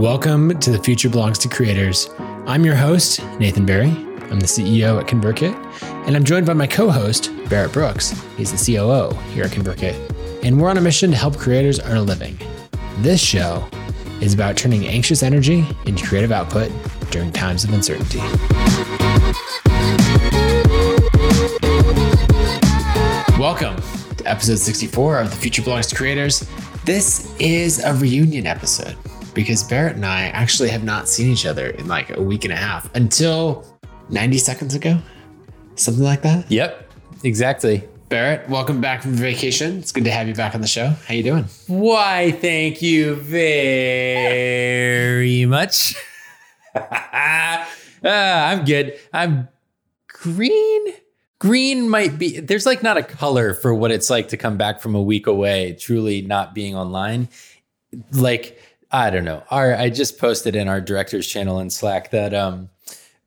Welcome to The Future Belongs to Creators. I'm your host, Nathan Barry. I'm the CEO at ConvertKit, and I'm joined by my co host, Barrett Brooks. He's the COO here at ConvertKit, and we're on a mission to help creators earn a living. This show is about turning anxious energy into creative output during times of uncertainty. Welcome to episode 64 of The Future Belongs to Creators. This is a reunion episode because Barrett and I actually have not seen each other in like a week and a half until 90 seconds ago. Something like that. Yep, exactly. Barrett, welcome back from vacation. It's good to have you back on the show. How you doing? Why, thank you very much. uh, I'm good. I'm green. Green might be, there's like not a color for what it's like to come back from a week away, truly not being online. Like, I don't know. Our I just posted in our directors channel in Slack that um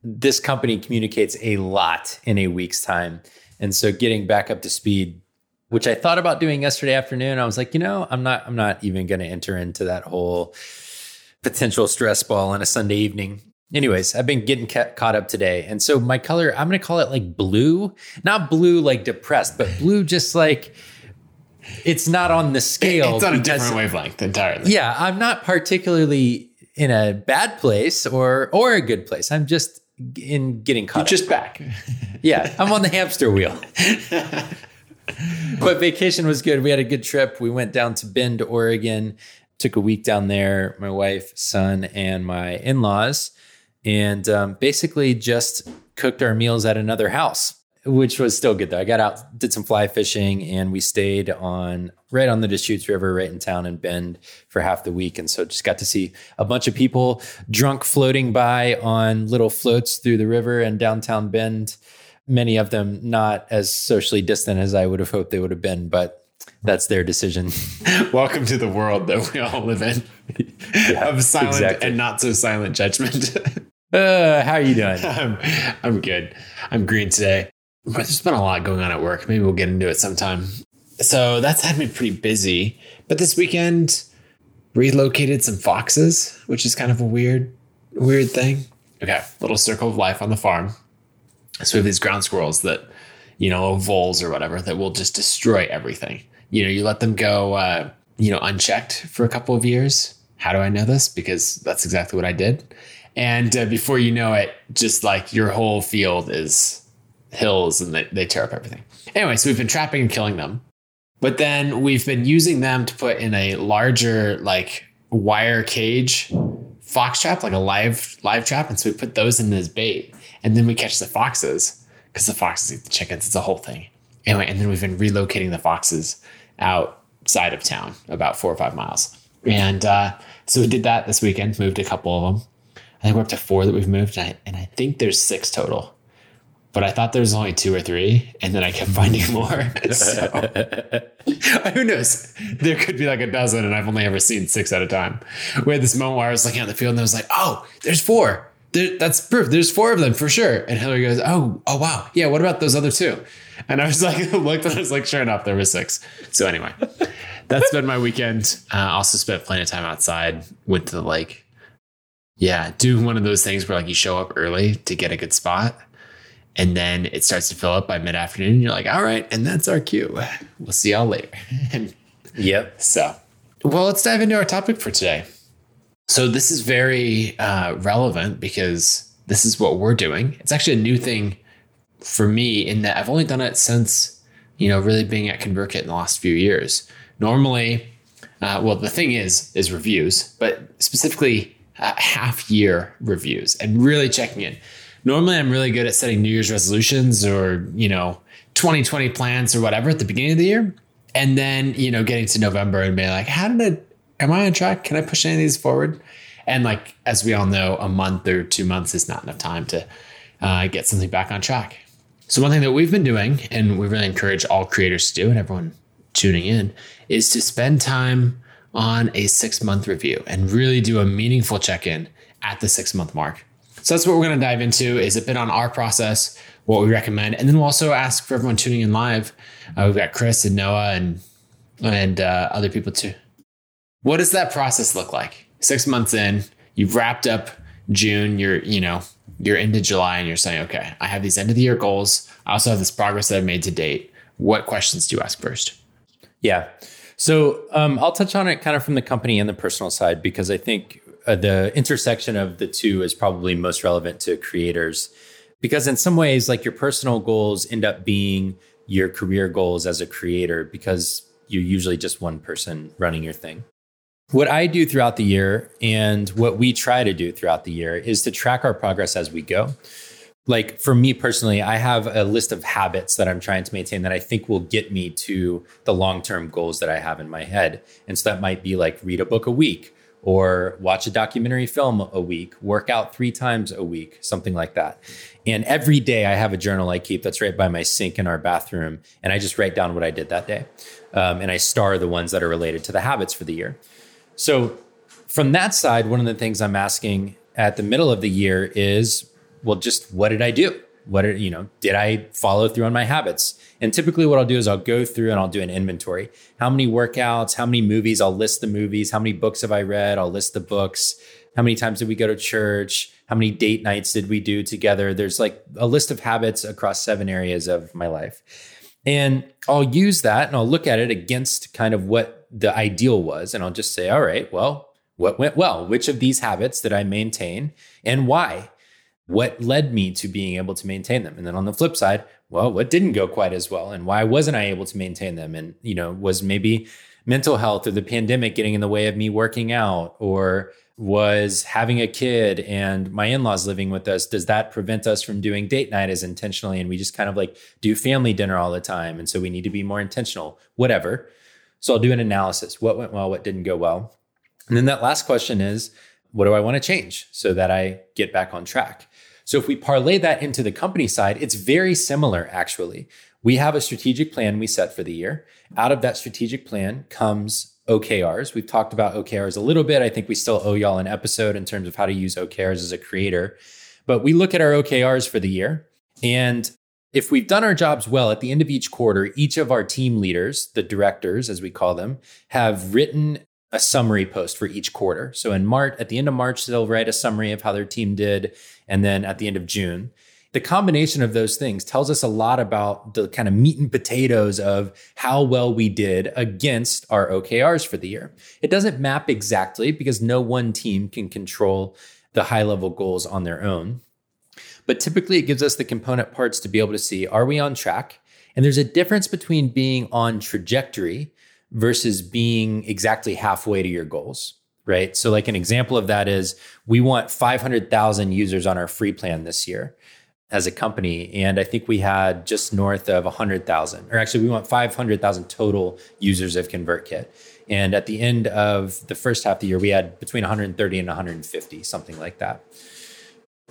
this company communicates a lot in a week's time. And so getting back up to speed, which I thought about doing yesterday afternoon, I was like, you know, I'm not I'm not even going to enter into that whole potential stress ball on a Sunday evening. Anyways, I've been getting ca- caught up today. And so my color, I'm going to call it like blue, not blue like depressed, but blue just like it's not on the scale. It's on a different wavelength entirely. Yeah, I'm not particularly in a bad place or or a good place. I'm just in getting caught. You're just back. yeah, I'm on the hamster wheel. but vacation was good. We had a good trip. We went down to Bend, Oregon. Took a week down there. My wife, son, and my in-laws, and um, basically just cooked our meals at another house which was still good though. I got out, did some fly fishing, and we stayed on right on the Deschutes River, right in town in Bend for half the week. And so just got to see a bunch of people drunk floating by on little floats through the river and downtown Bend. Many of them not as socially distant as I would have hoped they would have been, but that's their decision. Welcome to the world that we all live in yeah, of silent exactly. and not so silent judgment. uh, how are you doing? I'm, I'm good. I'm green today. But there's been a lot going on at work. Maybe we'll get into it sometime. So that's had me pretty busy. But this weekend, relocated some foxes, which is kind of a weird, weird thing. Okay, little circle of life on the farm. So we have these ground squirrels that, you know, voles or whatever, that will just destroy everything. You know, you let them go, uh, you know, unchecked for a couple of years. How do I know this? Because that's exactly what I did. And uh, before you know it, just like your whole field is hills and they, they tear up everything. Anyway, so we've been trapping and killing them. But then we've been using them to put in a larger like wire cage fox trap, like a live live trap. And so we put those in as bait. And then we catch the foxes because the foxes eat the chickens. It's a whole thing. Anyway, and then we've been relocating the foxes outside of town, about four or five miles. And uh, so we did that this weekend, moved a couple of them. I think we're up to four that we've moved, and I, and I think there's six total but I thought there was only two or three, and then I kept finding more. so who knows? There could be like a dozen, and I've only ever seen six at a time. We had this moment where I was looking at the field and I was like, "Oh, there's four. There, that's proof. There's four of them for sure." And Hillary goes, "Oh, oh wow, yeah. What about those other two? And I was like, looked and I was like, "Sure enough, there were six. So anyway, that's been my weekend. Uh, also spent plenty of time outside. Went to the lake. Yeah, do one of those things where like you show up early to get a good spot and then it starts to fill up by mid afternoon. You're like, all right, and that's our cue. We'll see y'all later. yep. So, well, let's dive into our topic for today. So, this is very uh, relevant because this is what we're doing. It's actually a new thing for me in that I've only done it since, you know, really being at ConvertKit in the last few years. Normally, uh, well, the thing is, is reviews, but specifically uh, half year reviews and really checking in normally I'm really good at setting New Year's resolutions or, you know, 2020 plans or whatever at the beginning of the year. And then, you know, getting to November and being like, how did I, am I on track? Can I push any of these forward? And like, as we all know, a month or two months is not enough time to uh, get something back on track. So, one thing that we've been doing, and we really encourage all creators to do, and everyone tuning in, is to spend time on a six month review and really do a meaningful check in at the six month mark. So that's what we're going to dive into is a bit on our process, what we recommend, and then we'll also ask for everyone tuning in live. Uh, we've got Chris and Noah and and uh, other people too. What does that process look like? Six months in, you've wrapped up June, you're, you know, you're into July and you're saying, okay, I have these end of the year goals. I also have this progress that I've made to date. What questions do you ask first? Yeah. So um, I'll touch on it kind of from the company and the personal side because I think uh, the intersection of the two is probably most relevant to creators. Because in some ways, like your personal goals end up being your career goals as a creator because you're usually just one person running your thing. What I do throughout the year and what we try to do throughout the year is to track our progress as we go. Like for me personally, I have a list of habits that I'm trying to maintain that I think will get me to the long term goals that I have in my head. And so that might be like read a book a week or watch a documentary film a week, work out three times a week, something like that. And every day I have a journal I keep that's right by my sink in our bathroom. And I just write down what I did that day. Um, and I star the ones that are related to the habits for the year. So, from that side, one of the things I'm asking at the middle of the year is, well, just what did I do? What are, you know, did I follow through on my habits? And typically what I'll do is I'll go through and I'll do an inventory. How many workouts, how many movies, I'll list the movies, how many books have I read? I'll list the books. How many times did we go to church? How many date nights did we do together? There's like a list of habits across seven areas of my life. And I'll use that and I'll look at it against kind of what the ideal was. And I'll just say, all right, well, what went well? Which of these habits did I maintain and why? What led me to being able to maintain them? And then on the flip side, well, what didn't go quite as well? And why wasn't I able to maintain them? And, you know, was maybe mental health or the pandemic getting in the way of me working out? Or was having a kid and my in-laws living with us does that prevent us from doing date night as intentionally? And we just kind of like do family dinner all the time. And so we need to be more intentional whatever. So i'll do an analysis. What went well what didn't go well? And then that last question is what do i want to change so that i get back on track so if we parlay that into the company side it's very similar actually we have a strategic plan we set for the year out of that strategic plan comes OKRs. We've talked about OKRs a little bit. I think we still owe y'all an episode in terms of how to use OKRs as a creator. But we look at our OKRs for the year. And if we've done our jobs well at the end of each quarter, each of our team leaders, the directors, as we call them, have written a summary post for each quarter. So in March, at the end of March, they'll write a summary of how their team did. And then at the end of June, the combination of those things tells us a lot about the kind of meat and potatoes of how well we did against our OKRs for the year. It doesn't map exactly because no one team can control the high level goals on their own. But typically, it gives us the component parts to be able to see are we on track? And there's a difference between being on trajectory versus being exactly halfway to your goals, right? So, like an example of that is we want 500,000 users on our free plan this year as a company. And I think we had just north of 100,000, or actually, we want 500,000 total users of ConvertKit. And at the end of the first half of the year, we had between 130 and 150, something like that.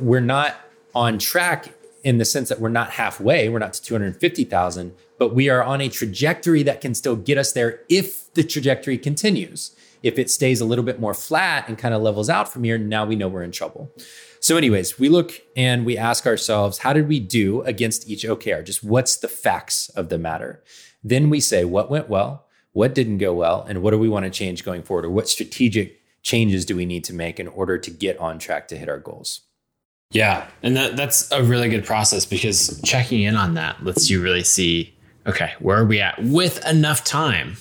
We're not on track in the sense that we're not halfway, we're not to 250,000, but we are on a trajectory that can still get us there if the trajectory continues. If it stays a little bit more flat and kind of levels out from here, now we know we're in trouble. So, anyways, we look and we ask ourselves, how did we do against each OKR? Just what's the facts of the matter? Then we say, what went well, what didn't go well, and what do we want to change going forward? Or what strategic changes do we need to make in order to get on track to hit our goals? Yeah. And that, that's a really good process because checking in on that lets you really see okay, where are we at with enough time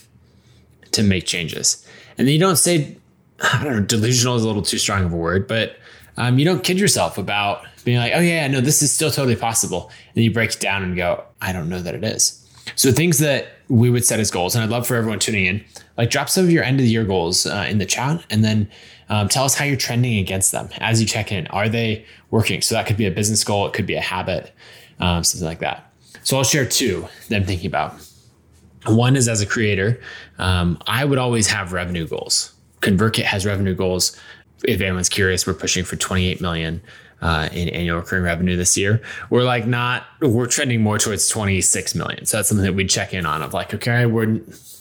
to make changes? And then you don't say, I don't know, delusional is a little too strong of a word, but um, you don't kid yourself about being like, oh yeah, no, this is still totally possible. And you break it down and go, I don't know that it is. So things that we would set as goals, and I'd love for everyone tuning in, like drop some of your end of the year goals uh, in the chat, and then um, tell us how you're trending against them as you check in. Are they working? So that could be a business goal, it could be a habit, um, something like that. So I'll share two that I'm thinking about. One is as a creator, um, I would always have revenue goals. ConvertKit has revenue goals if anyone's curious, we're pushing for 28 million uh, in annual recurring revenue this year. We're like not, we're trending more towards 26 million. So that's something that we check in on of like, okay, we're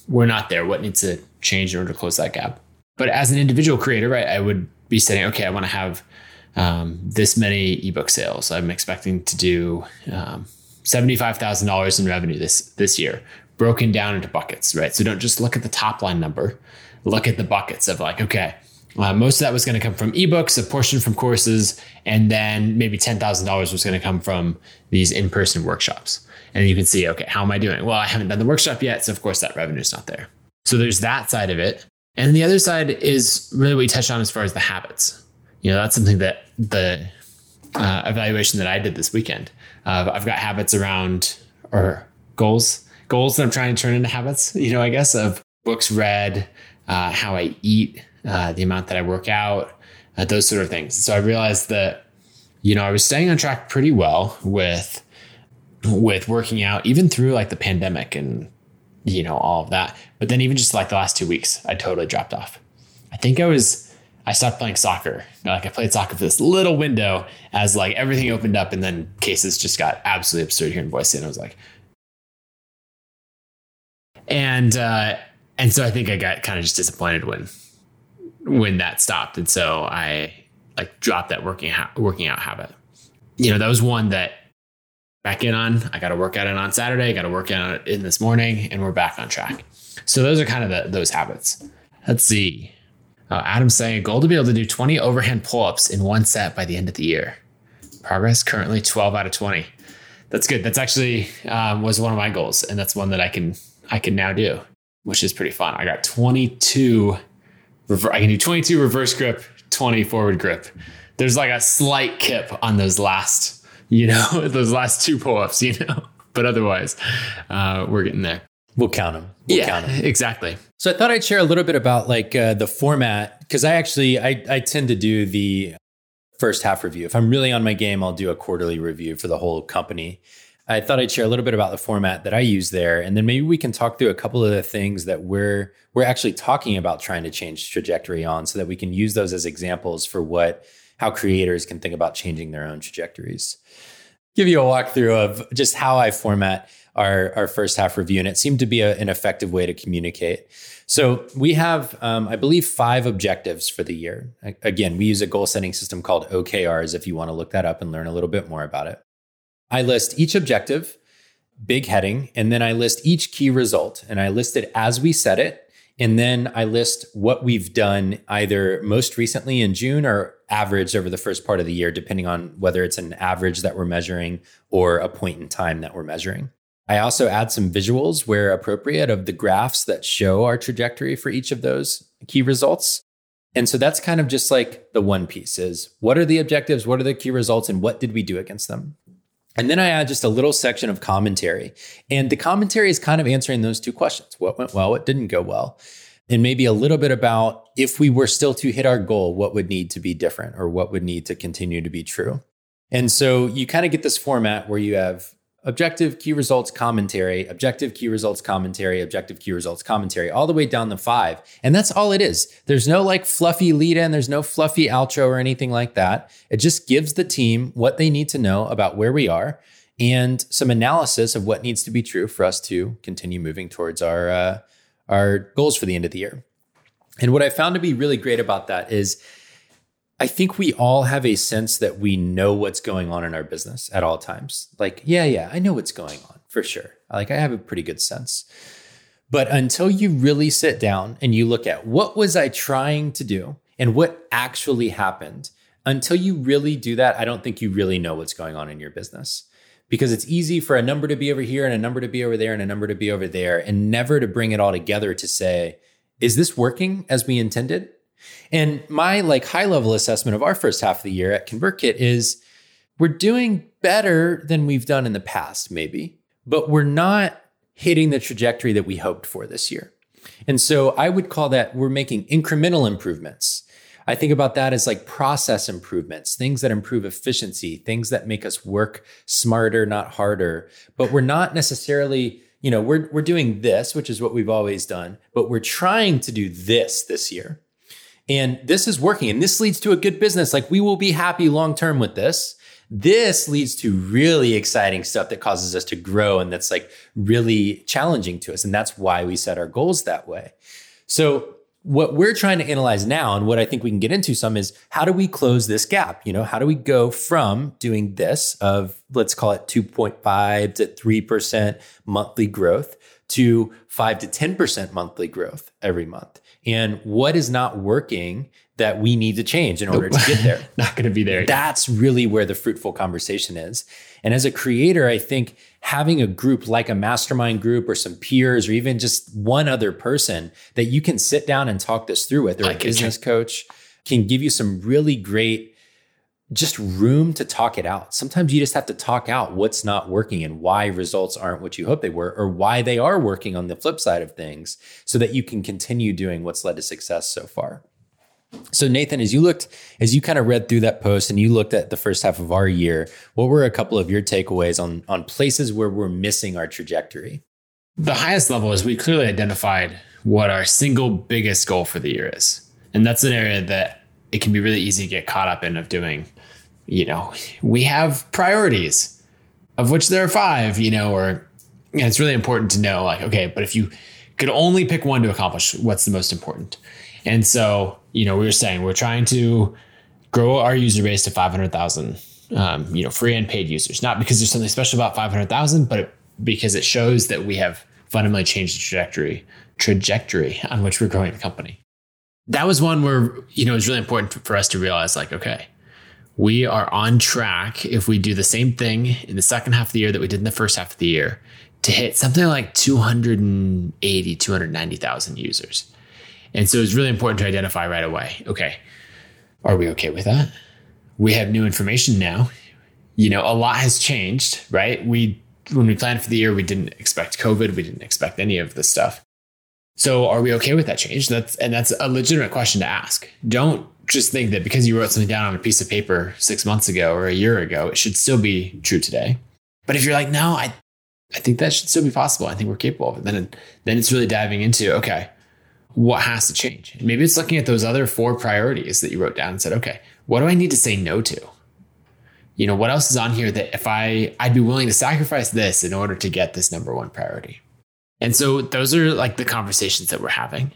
we're not there. What needs to change in order to close that gap? But as an individual creator, right, I would be saying, okay, I want to have um, this many ebook sales. I'm expecting to do um, seventy-five thousand dollars in revenue this this year, broken down into buckets, right? So don't just look at the top line number, look at the buckets of like, okay, Uh, most of that was going to come from ebooks, a portion from courses, and then maybe $10,000 was going to come from these in person workshops. And you can see, okay, how am I doing? Well, I haven't done the workshop yet. So, of course, that revenue is not there. So, there's that side of it. And the other side is really what we touched on as far as the habits. You know, that's something that the uh, evaluation that I did this weekend. Uh, I've got habits around or goals, goals that I'm trying to turn into habits, you know, I guess, of books read, uh, how I eat, uh, the amount that I work out, uh, those sort of things. So I realized that, you know, I was staying on track pretty well with with working out, even through like the pandemic and you know all of that. But then even just like the last two weeks, I totally dropped off. I think I was I stopped playing soccer. Like I played soccer for this little window as like everything opened up, and then cases just got absolutely absurd here in Boise, and I was like, and uh, and so I think I got kind of just disappointed when when that stopped, and so I like dropped that working ha- working out habit. You know, that was one that back in on. I got to work out it on Saturday. Got to work out it in this morning, and we're back on track. So those are kind of the, those habits. Let's see. Uh, Adam's saying a goal to be able to do 20 overhand pull-ups in one set by the end of the year. Progress currently 12 out of 20. That's good. That's actually um, was one of my goals, and that's one that I can I can now do, which is pretty fun. I got 22 rever- I can do 22 reverse grip, 20 forward grip. There's like a slight kip on those last, you know, those last two pull-ups, you know. But otherwise, uh, we're getting there. We'll count them. We'll yeah, count 'em. exactly. So I thought I'd share a little bit about like uh, the format because I actually I, I tend to do the first half review. If I'm really on my game, I'll do a quarterly review for the whole company. I thought I'd share a little bit about the format that I use there, and then maybe we can talk through a couple of the things that we're we're actually talking about trying to change trajectory on, so that we can use those as examples for what how creators can think about changing their own trajectories. Give you a walkthrough of just how I format our, our first half review, and it seemed to be a, an effective way to communicate. So we have, um, I believe, five objectives for the year. A- Again, we use a goal setting system called OKRs if you want to look that up and learn a little bit more about it. I list each objective, big heading, and then I list each key result, and I list it as we set it. And then I list what we've done either most recently in June or average over the first part of the year, depending on whether it's an average that we're measuring or a point in time that we're measuring. I also add some visuals where appropriate of the graphs that show our trajectory for each of those key results. And so that's kind of just like the one piece is what are the objectives, what are the key results, and what did we do against them? And then I add just a little section of commentary. And the commentary is kind of answering those two questions what went well, what didn't go well. And maybe a little bit about if we were still to hit our goal, what would need to be different or what would need to continue to be true. And so you kind of get this format where you have objective key results commentary, objective key results commentary, objective key results commentary, all the way down the five. And that's all it is. There's no like fluffy lead in, there's no fluffy outro or anything like that. It just gives the team what they need to know about where we are and some analysis of what needs to be true for us to continue moving towards our uh, our goals for the end of the year. And what I found to be really great about that is I think we all have a sense that we know what's going on in our business at all times. Like, yeah, yeah, I know what's going on for sure. Like, I have a pretty good sense. But until you really sit down and you look at what was I trying to do and what actually happened, until you really do that, I don't think you really know what's going on in your business. Because it's easy for a number to be over here and a number to be over there and a number to be over there, and never to bring it all together to say, is this working as we intended? And my like high level assessment of our first half of the year at ConvertKit is we're doing better than we've done in the past, maybe, but we're not hitting the trajectory that we hoped for this year. And so I would call that we're making incremental improvements. I think about that as like process improvements, things that improve efficiency, things that make us work smarter, not harder. But we're not necessarily, you know, we're we're doing this, which is what we've always done, but we're trying to do this this year. And this is working and this leads to a good business. Like we will be happy long term with this. This leads to really exciting stuff that causes us to grow and that's like really challenging to us. And that's why we set our goals that way. So, what we're trying to analyze now and what I think we can get into some is how do we close this gap? You know, how do we go from doing this of let's call it 2.5 to 3% monthly growth to 5 to 10% monthly growth every month? And what is not working that we need to change in order to get there. Not going to be there. That's really where the fruitful conversation is. And as a creator, I think having a group like a mastermind group or some peers or even just one other person that you can sit down and talk this through with, or a business coach can give you some really great just room to talk it out. Sometimes you just have to talk out what's not working and why results aren't what you hope they were, or why they are working on the flip side of things so that you can continue doing what's led to success so far. So Nathan, as you looked, as you kind of read through that post and you looked at the first half of our year, what were a couple of your takeaways on on places where we're missing our trajectory? The highest level is we clearly identified what our single biggest goal for the year is. And that's an area that it can be really easy to get caught up in of doing you know, we have priorities, of which there are five, you know, or know, it's really important to know, like, okay, but if you could only pick one to accomplish, what's the most important? And so, you know, we were saying we're trying to grow our user base to 500,000, um, you know, free and paid users, not because there's something special about 500,000, but it, because it shows that we have fundamentally changed the trajectory, trajectory on which we're growing the company. That was one where, you know, it was really important for us to realize like, okay, we are on track if we do the same thing in the second half of the year that we did in the first half of the year to hit something like 280, 290,000 users. And so it's really important to identify right away okay, are we okay with that? We have new information now. You know, a lot has changed, right? We, when we planned for the year, we didn't expect COVID, we didn't expect any of this stuff. So are we okay with that change? That's and that's a legitimate question to ask. Don't just think that because you wrote something down on a piece of paper six months ago or a year ago, it should still be true today. But if you're like, no, I, I think that should still be possible. I think we're capable of it. Then, then it's really diving into, okay, what has to change? maybe it's looking at those other four priorities that you wrote down and said, okay, what do I need to say no to? You know, what else is on here that if I, I'd be willing to sacrifice this in order to get this number one priority? And so those are like the conversations that we're having.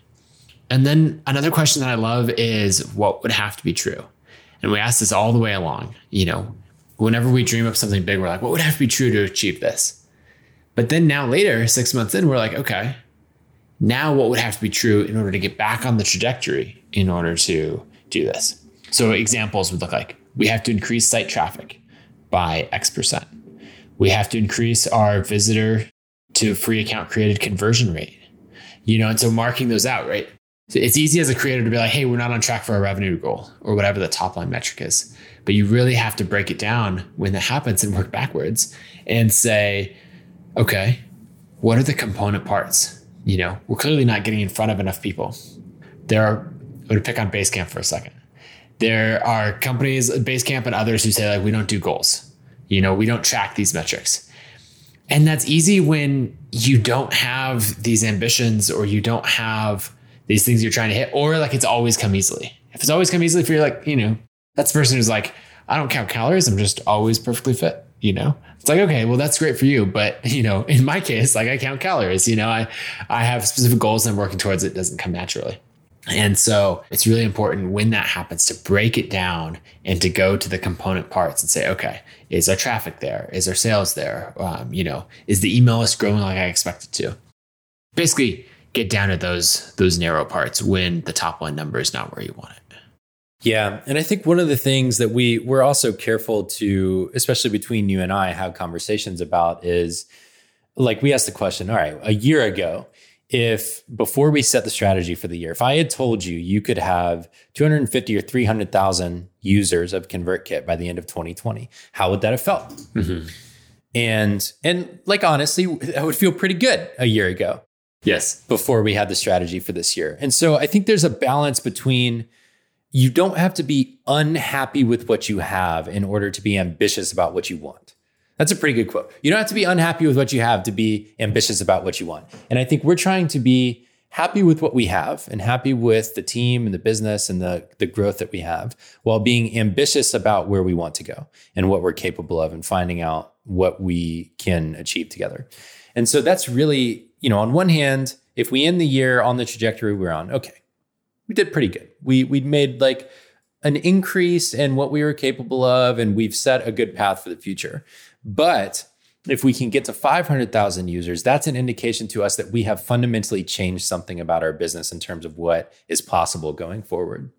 And then another question that I love is what would have to be true? And we ask this all the way along. You know, whenever we dream up something big, we're like, what would have to be true to achieve this? But then now later, six months in, we're like, okay, now what would have to be true in order to get back on the trajectory in order to do this? So examples would look like we have to increase site traffic by X percent. We have to increase our visitor to free account created conversion rate. You know, and so marking those out, right? So it's easy as a creator to be like, hey, we're not on track for our revenue goal or whatever the top line metric is. But you really have to break it down when that happens and work backwards and say, okay, what are the component parts? You know, we're clearly not getting in front of enough people. There are, I'm going to pick on Basecamp for a second. There are companies, Basecamp and others, who say, like, we don't do goals. You know, we don't track these metrics. And that's easy when you don't have these ambitions or you don't have these things you're trying to hit, or like it's always come easily. If it's always come easily for you, like, you know, that's the person who's like, I don't count calories, I'm just always perfectly fit, you know? It's like, okay, well, that's great for you. But, you know, in my case, like I count calories, you know, I, I have specific goals and I'm working towards it. it doesn't come naturally. And so it's really important when that happens to break it down and to go to the component parts and say, okay, is our traffic there? Is our sales there? Um, you know, is the email list growing like I expected to? Basically, get down to those those narrow parts when the top line number is not where you want it. Yeah, and I think one of the things that we we're also careful to, especially between you and I, have conversations about is like we asked the question. All right, a year ago, if before we set the strategy for the year, if I had told you you could have 250 or 300,000 users of ConvertKit by the end of 2020, how would that have felt? Mm-hmm. And and like honestly, that would feel pretty good a year ago. Yes. Before we had the strategy for this year. And so I think there's a balance between you don't have to be unhappy with what you have in order to be ambitious about what you want. That's a pretty good quote. You don't have to be unhappy with what you have to be ambitious about what you want. And I think we're trying to be happy with what we have and happy with the team and the business and the, the growth that we have while being ambitious about where we want to go and what we're capable of and finding out what we can achieve together. And so that's really you know, on one hand, if we end the year on the trajectory we're on, okay, we did pretty good. We we made like an increase in what we were capable of, and we've set a good path for the future. But If we can get to 500,000 users, that's an indication to us that we have fundamentally changed something about our business in terms of what is possible going forward.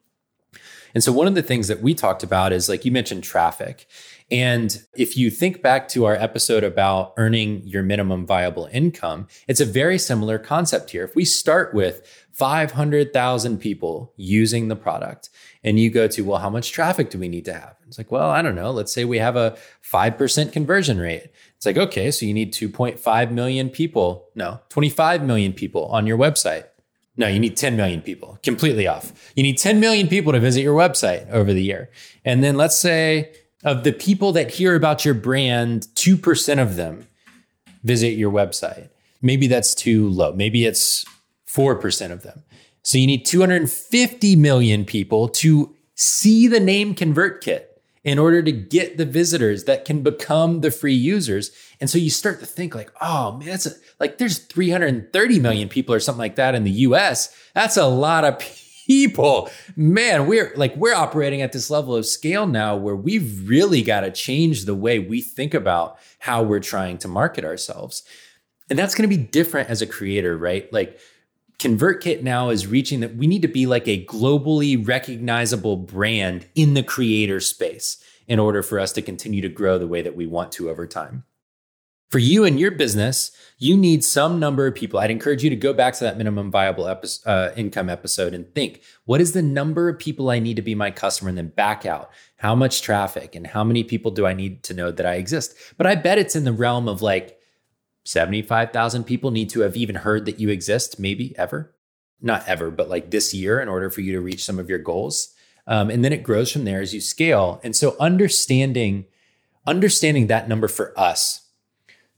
And so, one of the things that we talked about is like you mentioned traffic. And if you think back to our episode about earning your minimum viable income, it's a very similar concept here. If we start with 500,000 people using the product and you go to, well, how much traffic do we need to have? It's like, well, I don't know. Let's say we have a 5% conversion rate. It's like, okay, so you need 2.5 million people, no, 25 million people on your website. No, you need 10 million people, completely off. You need 10 million people to visit your website over the year. And then let's say of the people that hear about your brand, 2% of them visit your website. Maybe that's too low. Maybe it's 4% of them. So you need 250 million people to see the name ConvertKit in order to get the visitors that can become the free users. And so you start to think like, oh man, that's a, like there's 330 million people or something like that in the US. That's a lot of people. Man, we're like we're operating at this level of scale now where we've really got to change the way we think about how we're trying to market ourselves. And that's going to be different as a creator, right? Like ConvertKit now is reaching that we need to be like a globally recognizable brand in the creator space in order for us to continue to grow the way that we want to over time. For you and your business, you need some number of people. I'd encourage you to go back to that minimum viable uh, income episode and think what is the number of people I need to be my customer and then back out? How much traffic and how many people do I need to know that I exist? But I bet it's in the realm of like 75,000 people need to have even heard that you exist, maybe ever. Not ever, but like this year in order for you to reach some of your goals. Um, and then it grows from there as you scale. And so understanding understanding that number for us,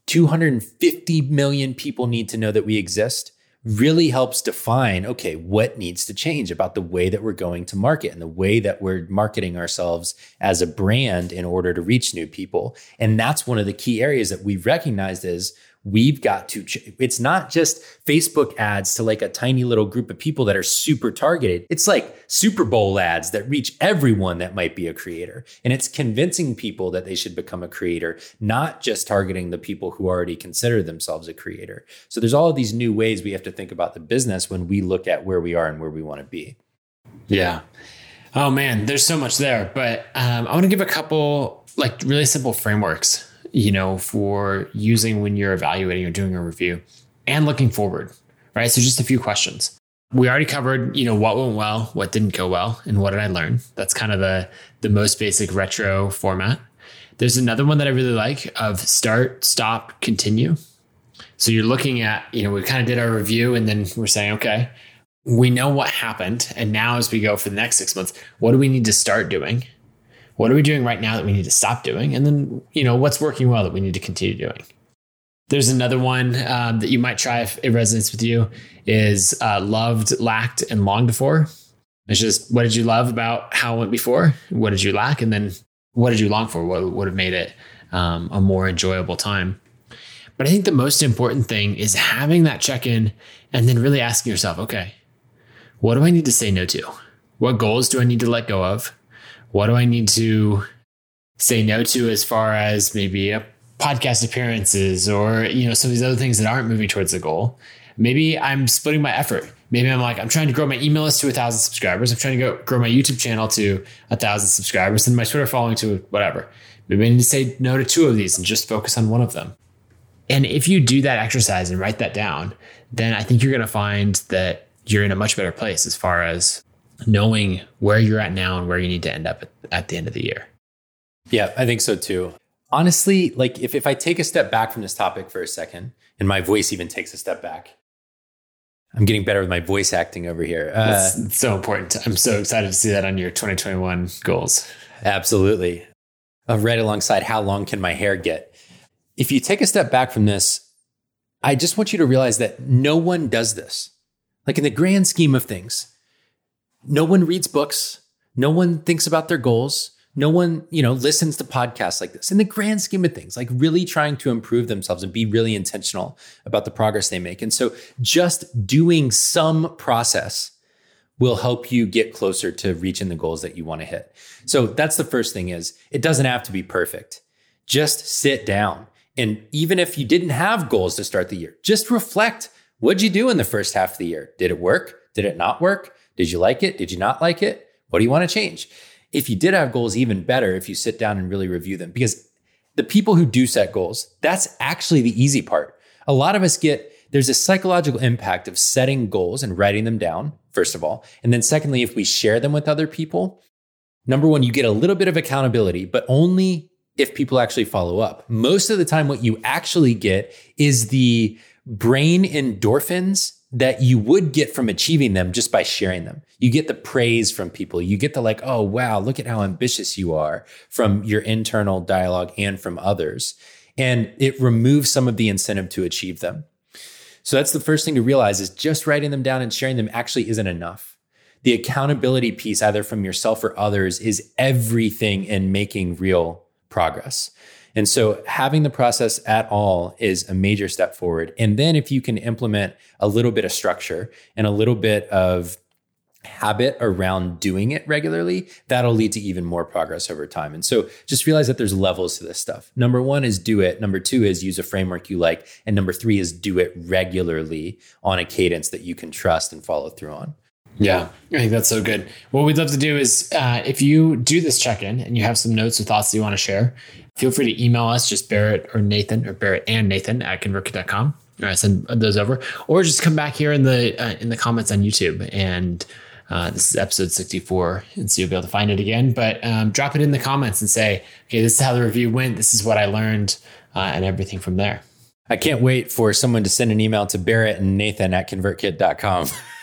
250 million people need to know that we exist really helps define okay, what needs to change about the way that we're going to market and the way that we're marketing ourselves as a brand in order to reach new people. And that's one of the key areas that we've recognized is we've got to ch- it's not just facebook ads to like a tiny little group of people that are super targeted. It's like super bowl ads that reach everyone that might be a creator. And it's convincing people that they should become a creator not just targeting the people who already consider themselves a creator. So there's all these new ways we have to think about the business when we look at where we are and where we want to be. Yeah. Oh man there's so much there but um, i want to give a couple like really simple frameworks you know, for using when you're evaluating or doing a review and looking forward, right? So just a few questions. We already covered, you know, what went well, what didn't go well, and what did I learn? That's kind of the the most basic retro format. There's another one that I really like of start, stop, continue. So you're looking at, you know, we kind of did our review and then we're saying, okay, we know what happened. And now as we go for the next six months, what do we need to start doing? What are we doing right now that we need to stop doing? And then, you know, what's working well that we need to continue doing? There's another one um, that you might try if it resonates with you is uh, loved, lacked, and longed for. It's just what did you love about how it went before? What did you lack? And then what did you long for? What would have made it um, a more enjoyable time? But I think the most important thing is having that check in and then really asking yourself, okay, what do I need to say no to? What goals do I need to let go of? What do I need to say no to as far as maybe a podcast appearances or you know some of these other things that aren't moving towards the goal? Maybe i'm splitting my effort. Maybe i'm like i'm trying to grow my email list to a thousand subscribers. I'm trying to go grow my youtube channel to a thousand subscribers and my twitter following to whatever. Maybe i need to say no to two of these and just focus on one of them. And if you do that exercise and write that down then i think you're going to find that you're in a much better place as far as knowing where you're at now and where you need to end up at, at the end of the year. Yeah, I think so too. Honestly, like if, if I take a step back from this topic for a second, and my voice even takes a step back, I'm getting better with my voice acting over here. Uh, That's so important. I'm so excited to see that on your 2021 goals. Absolutely. Uh, right alongside how long can my hair get? If you take a step back from this, I just want you to realize that no one does this. Like in the grand scheme of things, no one reads books. No one thinks about their goals. No one, you know, listens to podcasts like this. In the grand scheme of things, like really trying to improve themselves and be really intentional about the progress they make. And so just doing some process will help you get closer to reaching the goals that you want to hit. So that's the first thing is it doesn't have to be perfect. Just sit down And even if you didn't have goals to start the year, just reflect what'd you do in the first half of the year? Did it work? Did it not work? Did you like it? Did you not like it? What do you want to change? If you did have goals, even better if you sit down and really review them because the people who do set goals, that's actually the easy part. A lot of us get there's a psychological impact of setting goals and writing them down, first of all. And then, secondly, if we share them with other people, number one, you get a little bit of accountability, but only if people actually follow up. Most of the time, what you actually get is the brain endorphins that you would get from achieving them just by sharing them. You get the praise from people. You get the like, oh, wow, look at how ambitious you are from your internal dialogue and from others. And it removes some of the incentive to achieve them. So that's the first thing to realize is just writing them down and sharing them actually isn't enough. The accountability piece, either from yourself or others, is everything in making real progress. And so having the process at all is a major step forward. And then if you can implement a little bit of structure and a little bit of habit around doing it regularly, that'll lead to even more progress over time. And so just realize that there's levels to this stuff. Number one is do it. Number two is use a framework you like. And number three is do it regularly on a cadence that you can trust and follow through on. Yeah, I think that's so good. What we'd love to do is uh, if you do this check in and you have some notes or thoughts that you want to share, feel free to email us, just Barrett or Nathan or Barrett and Nathan at convertkit.com. Or send those over, or just come back here in the uh, in the comments on YouTube. And uh, this is episode 64, and so you'll be able to find it again. But um, drop it in the comments and say, okay, this is how the review went. This is what I learned, uh, and everything from there. I can't wait for someone to send an email to Barrett and Nathan at convertkit.com.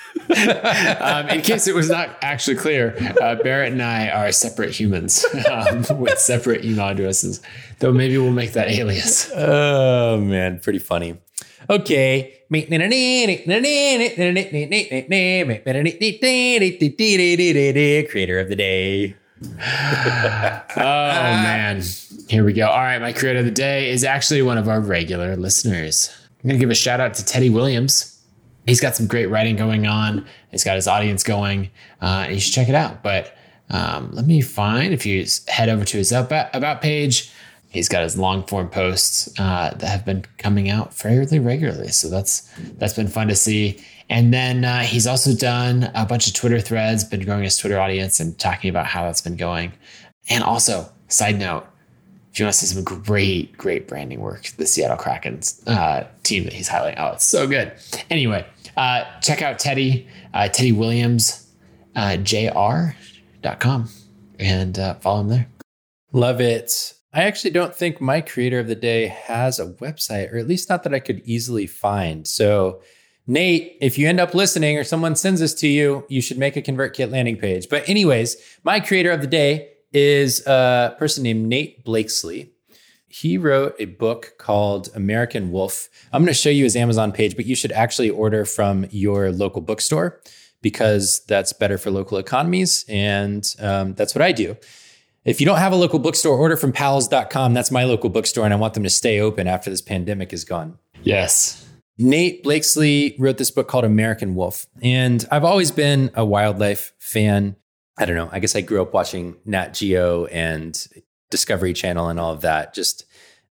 um, in case it was not actually clear, uh, Barrett and I are separate humans um, with separate email addresses. Though maybe we'll make that alias. Oh man, pretty funny. Okay. Creator of the day. oh man. Here we go. All right, my creator of the day is actually one of our regular listeners. I'm going to give a shout out to Teddy Williams he's got some great writing going on. He's got his audience going, uh, and you should check it out. But um, let me find if you head over to his about, page. He's got his long form posts uh, that have been coming out fairly regularly, so that's that's been fun to see. And then uh, he's also done a bunch of Twitter threads, been growing his Twitter audience and talking about how that's been going. And also, side note, if you want to see some great, great branding work, the Seattle Kraken's uh, team that he's highlighting. Oh, it's so good. Anyway, uh, check out Teddy, uh, Teddy Williams, uh, jr.com and uh, follow him there. Love it. I actually don't think my creator of the day has a website, or at least not that I could easily find. So, Nate, if you end up listening or someone sends this to you, you should make a ConvertKit landing page. But, anyways, my creator of the day is a person named Nate Blakeslee he wrote a book called American Wolf. I'm going to show you his Amazon page, but you should actually order from your local bookstore because that's better for local economies. And um, that's what I do. If you don't have a local bookstore, order from powells.com. That's my local bookstore, and I want them to stay open after this pandemic is gone. Yes. Nate Blakeslee wrote this book called American Wolf. And I've always been a wildlife fan. I don't know. I guess I grew up watching Nat Geo and Discovery Channel and all of that, just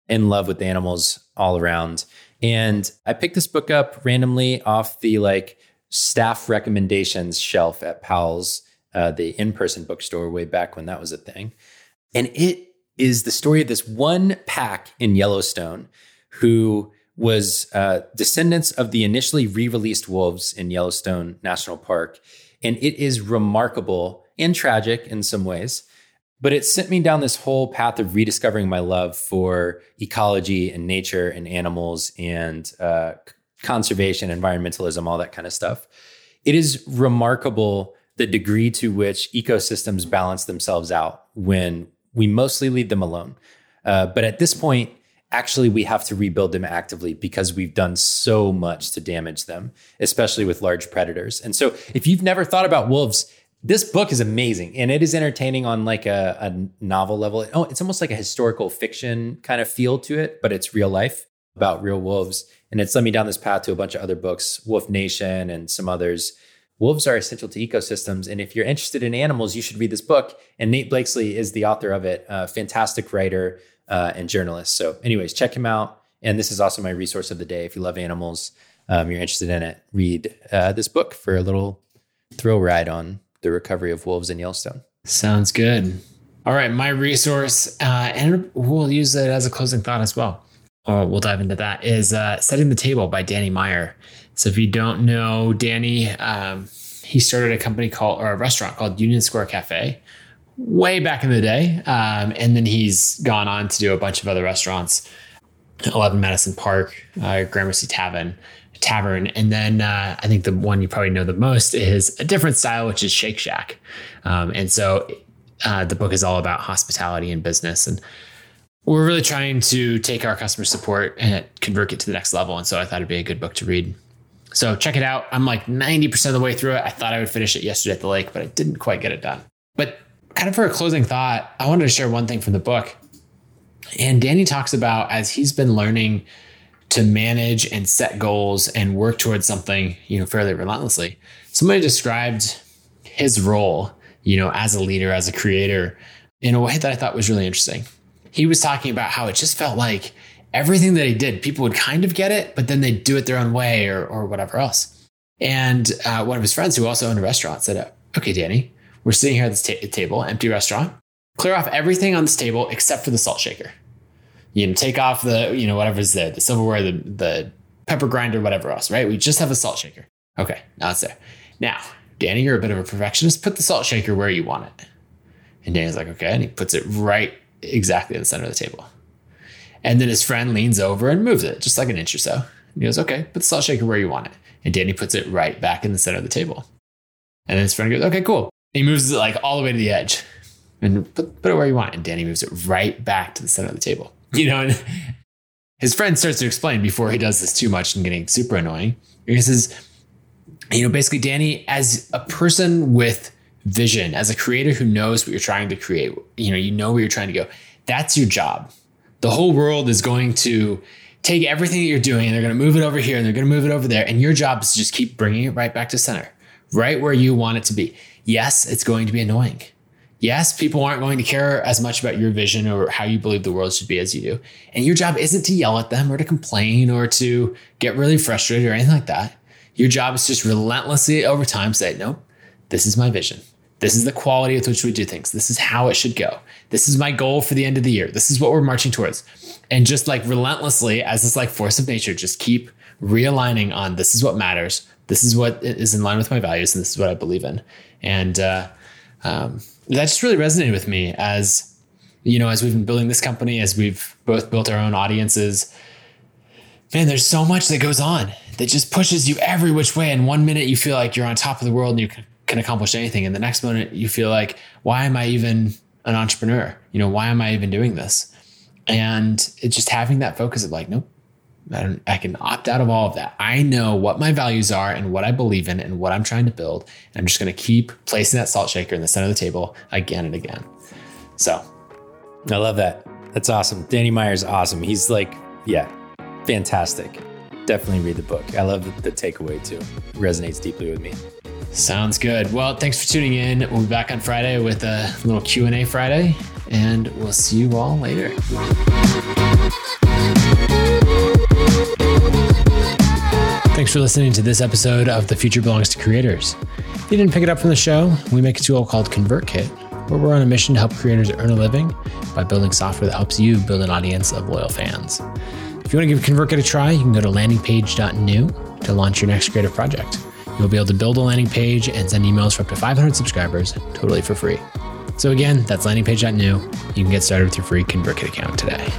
in love with animals all around. And I picked this book up randomly off the like staff recommendations shelf at Powell's, uh, the in person bookstore way back when that was a thing. And it is the story of this one pack in Yellowstone who was uh, descendants of the initially re released wolves in Yellowstone National Park. And it is remarkable and tragic in some ways but it sent me down this whole path of rediscovering my love for ecology and nature and animals and uh, conservation, environmentalism, all that kind of stuff. It is remarkable the degree to which ecosystems balance themselves out when we mostly leave them alone. Uh, but at this point, actually, we have to rebuild them actively because we've done so much to damage them, especially with large predators. And so, if you've never thought about wolves, this book is amazing and it is entertaining on like a, a novel level. Oh, it's almost like a historical fiction kind of feel to it, but it's real life about real wolves. And it's led me down this path to a bunch of other books, Wolf Nation and some others. Wolves are essential to ecosystems. And if you're interested in animals, you should read this book. And Nate Blakeslee is the author of it, a fantastic writer, uh, and journalist. So, anyways, check him out. And this is also my resource of the day. If you love animals, um, you're interested in it, read uh, this book for a little thrill ride on the recovery of wolves in Yellowstone. Sounds good. All right, my resource, uh, and we'll use it as a closing thought as well. Oh, we'll dive into that. Is uh, "Setting the Table" by Danny Meyer. So, if you don't know Danny, um, he started a company called or a restaurant called Union Square Cafe way back in the day, um, and then he's gone on to do a bunch of other restaurants. 11 Madison Park, uh, Gramercy Tavern, Tavern, and then uh, I think the one you probably know the most is a different style, which is Shake Shack. Um, and so uh, the book is all about hospitality and business, and we're really trying to take our customer support and convert it to the next level. And so I thought it'd be a good book to read. So check it out. I'm like 90% of the way through it. I thought I would finish it yesterday at the lake, but I didn't quite get it done. But kind of for a closing thought, I wanted to share one thing from the book. And Danny talks about as he's been learning to manage and set goals and work towards something, you know, fairly relentlessly. Somebody described his role, you know, as a leader, as a creator in a way that I thought was really interesting. He was talking about how it just felt like everything that he did, people would kind of get it, but then they'd do it their own way or, or whatever else. And uh, one of his friends who also owned a restaurant said, Okay, Danny, we're sitting here at this ta- table, empty restaurant. Clear off everything on this table except for the salt shaker. You know, take off the, you know, whatever's there, the silverware, the, the pepper grinder, whatever else, right? We just have a salt shaker. Okay, now it's there. Now, Danny, you're a bit of a perfectionist. Put the salt shaker where you want it. And Danny's like, okay. And he puts it right exactly in the center of the table. And then his friend leans over and moves it just like an inch or so. And he goes, okay, put the salt shaker where you want it. And Danny puts it right back in the center of the table. And then his friend goes, okay, cool. And he moves it like all the way to the edge and put, put it where you want. And Danny moves it right back to the center of the table. You know, and his friend starts to explain before he does this too much and getting super annoying. He says, you know, basically, Danny, as a person with vision, as a creator who knows what you're trying to create, you know, you know where you're trying to go. That's your job. The whole world is going to take everything that you're doing and they're going to move it over here and they're going to move it over there. And your job is to just keep bringing it right back to center, right where you want it to be. Yes, it's going to be annoying. Yes, people aren't going to care as much about your vision or how you believe the world should be as you do. And your job isn't to yell at them or to complain or to get really frustrated or anything like that. Your job is just relentlessly over time say, nope, this is my vision. This is the quality with which we do things. This is how it should go. This is my goal for the end of the year. This is what we're marching towards. And just like relentlessly, as this like force of nature, just keep realigning on this is what matters. This is what is in line with my values, and this is what I believe in. And uh, um, that just really resonated with me as you know, as we've been building this company, as we've both built our own audiences. Man, there's so much that goes on that just pushes you every which way. And one minute you feel like you're on top of the world and you can accomplish anything, and the next moment you feel like, why am I even an entrepreneur? You know, why am I even doing this? And it's just having that focus of like, nope, I, can opt out of all of that. I know what my values are and what I believe in and what I'm trying to build. And I'm just going to keep placing that salt shaker in the center of the table again and again. So I love that. That's awesome. Danny Meyer's awesome. He's like, yeah, fantastic. Definitely read the book. I love the, the takeaway too. Resonates deeply with me. Sounds good. Well, thanks for tuning in. We'll be back on Friday with a little Q&A Friday and we'll see you all later. Thanks for listening to this episode of The Future Belongs to Creators. If you didn't pick it up from the show, we make a tool called ConvertKit, where we're on a mission to help creators earn a living by building software that helps you build an audience of loyal fans. If you want to give ConvertKit a try, you can go to landingpage.new to launch your next creative project. You'll be able to build a landing page and send emails for up to 500 subscribers totally for free. So again, that's landingpage.new. You can get started with your free ConvertKit account today.